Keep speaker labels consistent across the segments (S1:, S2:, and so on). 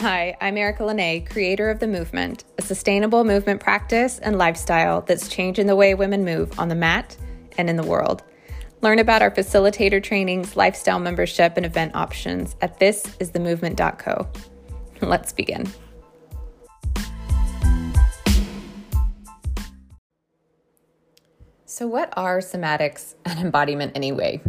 S1: Hi, I'm Erica Lene, creator of The Movement, a sustainable movement practice and lifestyle that's changing the way women move on the mat and in the world. Learn about our facilitator trainings, lifestyle membership, and event options at thisisthemovement.co. Let's begin. So, what are somatics and embodiment anyway?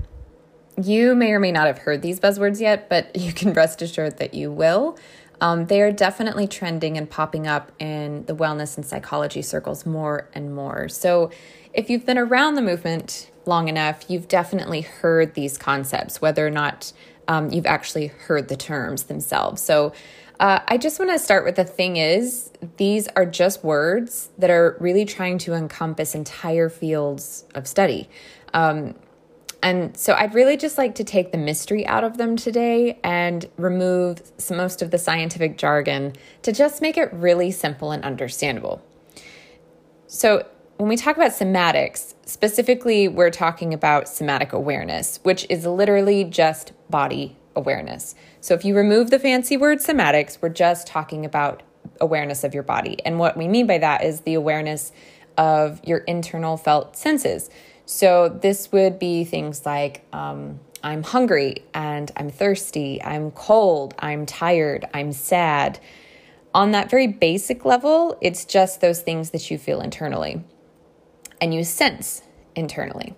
S1: You may or may not have heard these buzzwords yet, but you can rest assured that you will. Um, they are definitely trending and popping up in the wellness and psychology circles more and more. So, if you've been around the movement long enough, you've definitely heard these concepts, whether or not um, you've actually heard the terms themselves. So, uh, I just want to start with the thing is, these are just words that are really trying to encompass entire fields of study. Um, and so I'd really just like to take the mystery out of them today and remove most of the scientific jargon to just make it really simple and understandable. So, when we talk about somatics, specifically, we're talking about somatic awareness, which is literally just body awareness. So, if you remove the fancy word somatics, we're just talking about awareness of your body. And what we mean by that is the awareness of your internal felt senses. So, this would be things like um, I'm hungry and I'm thirsty, I'm cold, I'm tired, I'm sad. On that very basic level, it's just those things that you feel internally and you sense internally.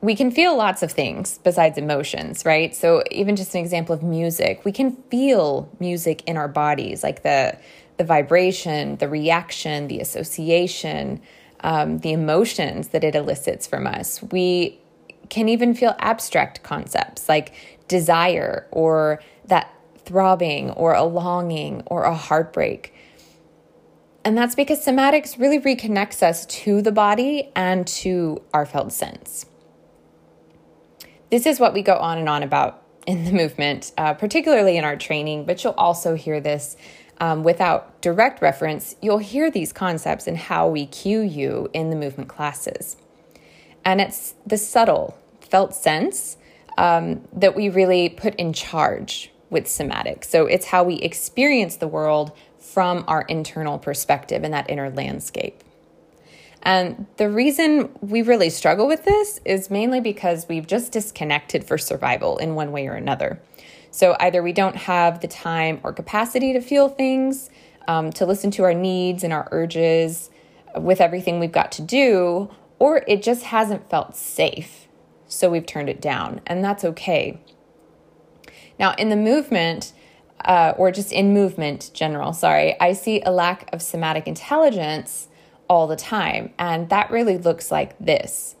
S1: We can feel lots of things besides emotions, right? So, even just an example of music, we can feel music in our bodies, like the, the vibration, the reaction, the association um, the emotions that it elicits from us. We can even feel abstract concepts like desire or that throbbing or a longing or a heartbreak. And that's because somatics really reconnects us to the body and to our felt sense. This is what we go on and on about in the movement, uh, particularly in our training, but you'll also hear this um, without direct reference, you'll hear these concepts and how we cue you in the movement classes. And it's the subtle, felt sense um, that we really put in charge with somatic. So it's how we experience the world from our internal perspective and that inner landscape. And the reason we really struggle with this is mainly because we've just disconnected for survival in one way or another. So either we don't have the time or capacity to feel things, um, to listen to our needs and our urges with everything we've got to do, or it just hasn't felt safe. So we've turned it down, and that's okay. Now, in the movement, uh, or just in movement general, sorry, I see a lack of somatic intelligence all the time. And that really looks like this.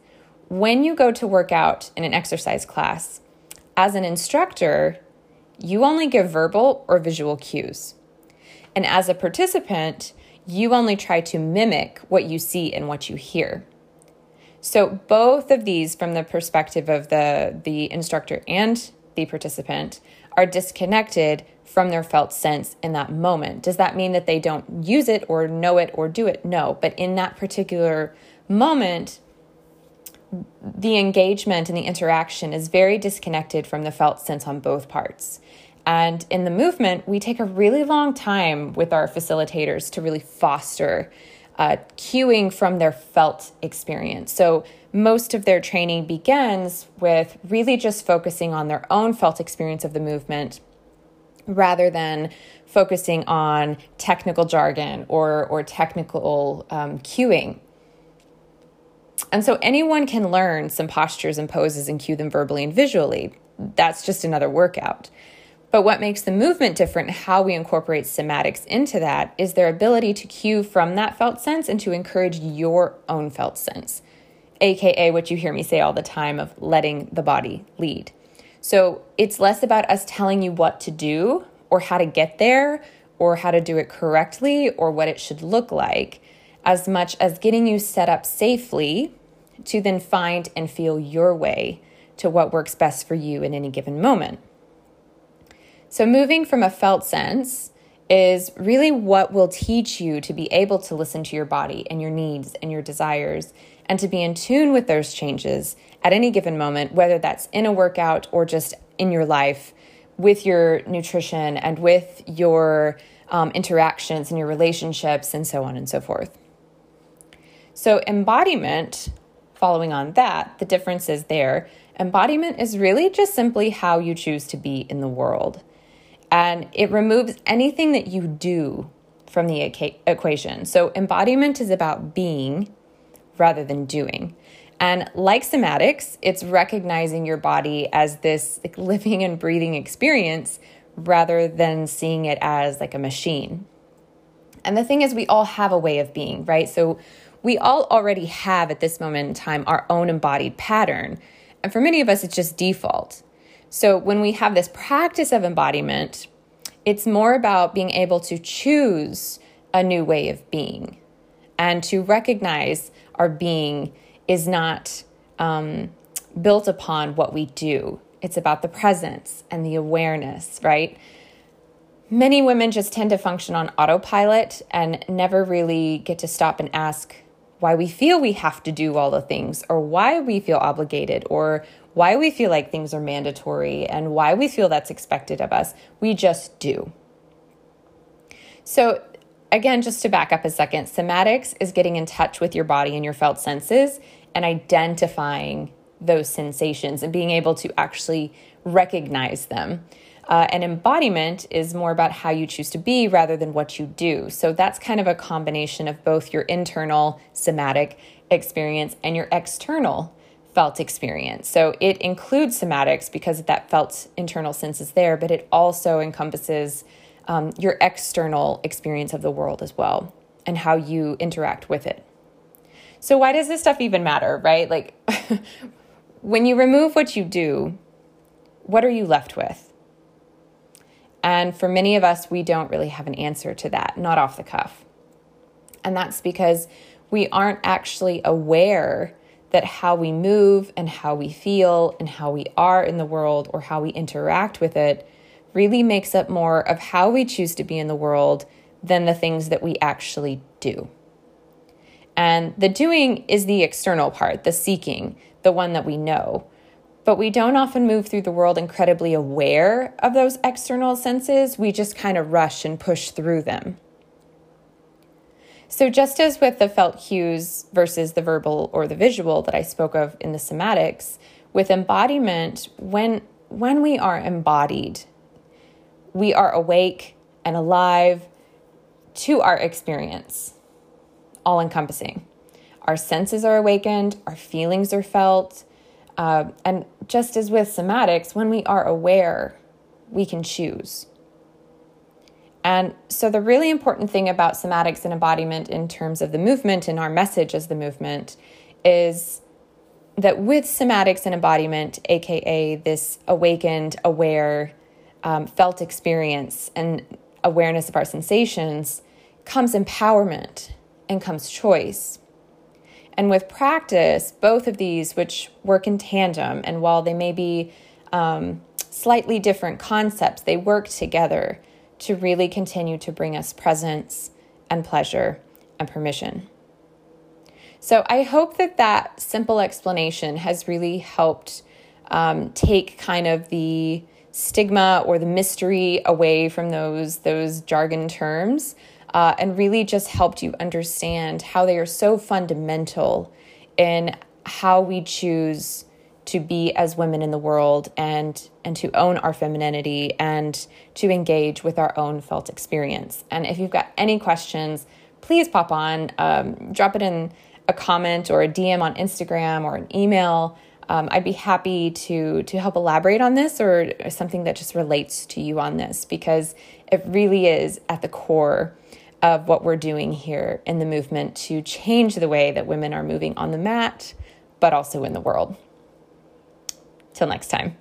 S1: When you go to work out in an exercise class, as an instructor, you only give verbal or visual cues. And as a participant, you only try to mimic what you see and what you hear. So both of these from the perspective of the the instructor and the participant are disconnected from their felt sense in that moment. Does that mean that they don't use it or know it or do it? No, but in that particular moment the engagement and the interaction is very disconnected from the felt sense on both parts. And in the movement, we take a really long time with our facilitators to really foster uh, cueing from their felt experience. So, most of their training begins with really just focusing on their own felt experience of the movement rather than focusing on technical jargon or, or technical um, cueing. And so anyone can learn some postures and poses and cue them verbally and visually. That's just another workout. But what makes the movement different, how we incorporate somatics into that, is their ability to cue from that felt sense and to encourage your own felt sense, aka what you hear me say all the time of letting the body lead. So it's less about us telling you what to do or how to get there or how to do it correctly or what it should look like, as much as getting you set up safely to then find and feel your way to what works best for you in any given moment. So, moving from a felt sense is really what will teach you to be able to listen to your body and your needs and your desires and to be in tune with those changes at any given moment, whether that's in a workout or just in your life, with your nutrition and with your um, interactions and your relationships and so on and so forth. So, embodiment, following on that, the difference is there. Embodiment is really just simply how you choose to be in the world. And it removes anything that you do from the equation. So, embodiment is about being rather than doing. And like somatics, it's recognizing your body as this like, living and breathing experience rather than seeing it as like a machine. And the thing is, we all have a way of being, right? So we all already have at this moment in time our own embodied pattern. And for many of us, it's just default. So when we have this practice of embodiment, it's more about being able to choose a new way of being and to recognize our being is not um, built upon what we do. It's about the presence and the awareness, right? Many women just tend to function on autopilot and never really get to stop and ask why we feel we have to do all the things, or why we feel obligated, or why we feel like things are mandatory, and why we feel that's expected of us. We just do. So, again, just to back up a second, somatics is getting in touch with your body and your felt senses and identifying those sensations and being able to actually recognize them. Uh, and embodiment is more about how you choose to be rather than what you do. So that's kind of a combination of both your internal somatic experience and your external felt experience. So it includes somatics because that felt internal sense is there, but it also encompasses um, your external experience of the world as well and how you interact with it. So, why does this stuff even matter, right? Like, when you remove what you do, what are you left with? And for many of us, we don't really have an answer to that, not off the cuff. And that's because we aren't actually aware that how we move and how we feel and how we are in the world or how we interact with it really makes up more of how we choose to be in the world than the things that we actually do. And the doing is the external part, the seeking, the one that we know. But we don't often move through the world incredibly aware of those external senses. We just kind of rush and push through them. So, just as with the felt cues versus the verbal or the visual that I spoke of in the somatics, with embodiment, when, when we are embodied, we are awake and alive to our experience all encompassing. Our senses are awakened, our feelings are felt. Uh, and just as with somatics, when we are aware, we can choose. And so, the really important thing about somatics and embodiment in terms of the movement and our message as the movement is that with somatics and embodiment, aka this awakened, aware, um, felt experience and awareness of our sensations, comes empowerment and comes choice. And with practice, both of these, which work in tandem, and while they may be um, slightly different concepts, they work together to really continue to bring us presence and pleasure and permission. So I hope that that simple explanation has really helped um, take kind of the stigma or the mystery away from those those jargon terms uh, and really just helped you understand how they are so fundamental in how we choose to be as women in the world and and to own our femininity and to engage with our own felt experience. And if you've got any questions please pop on um, drop it in a comment or a dm on instagram or an email. Um, i'd be happy to to help elaborate on this or, or something that just relates to you on this because it really is at the core of what we're doing here in the movement to change the way that women are moving on the mat, but also in the world. Till next time.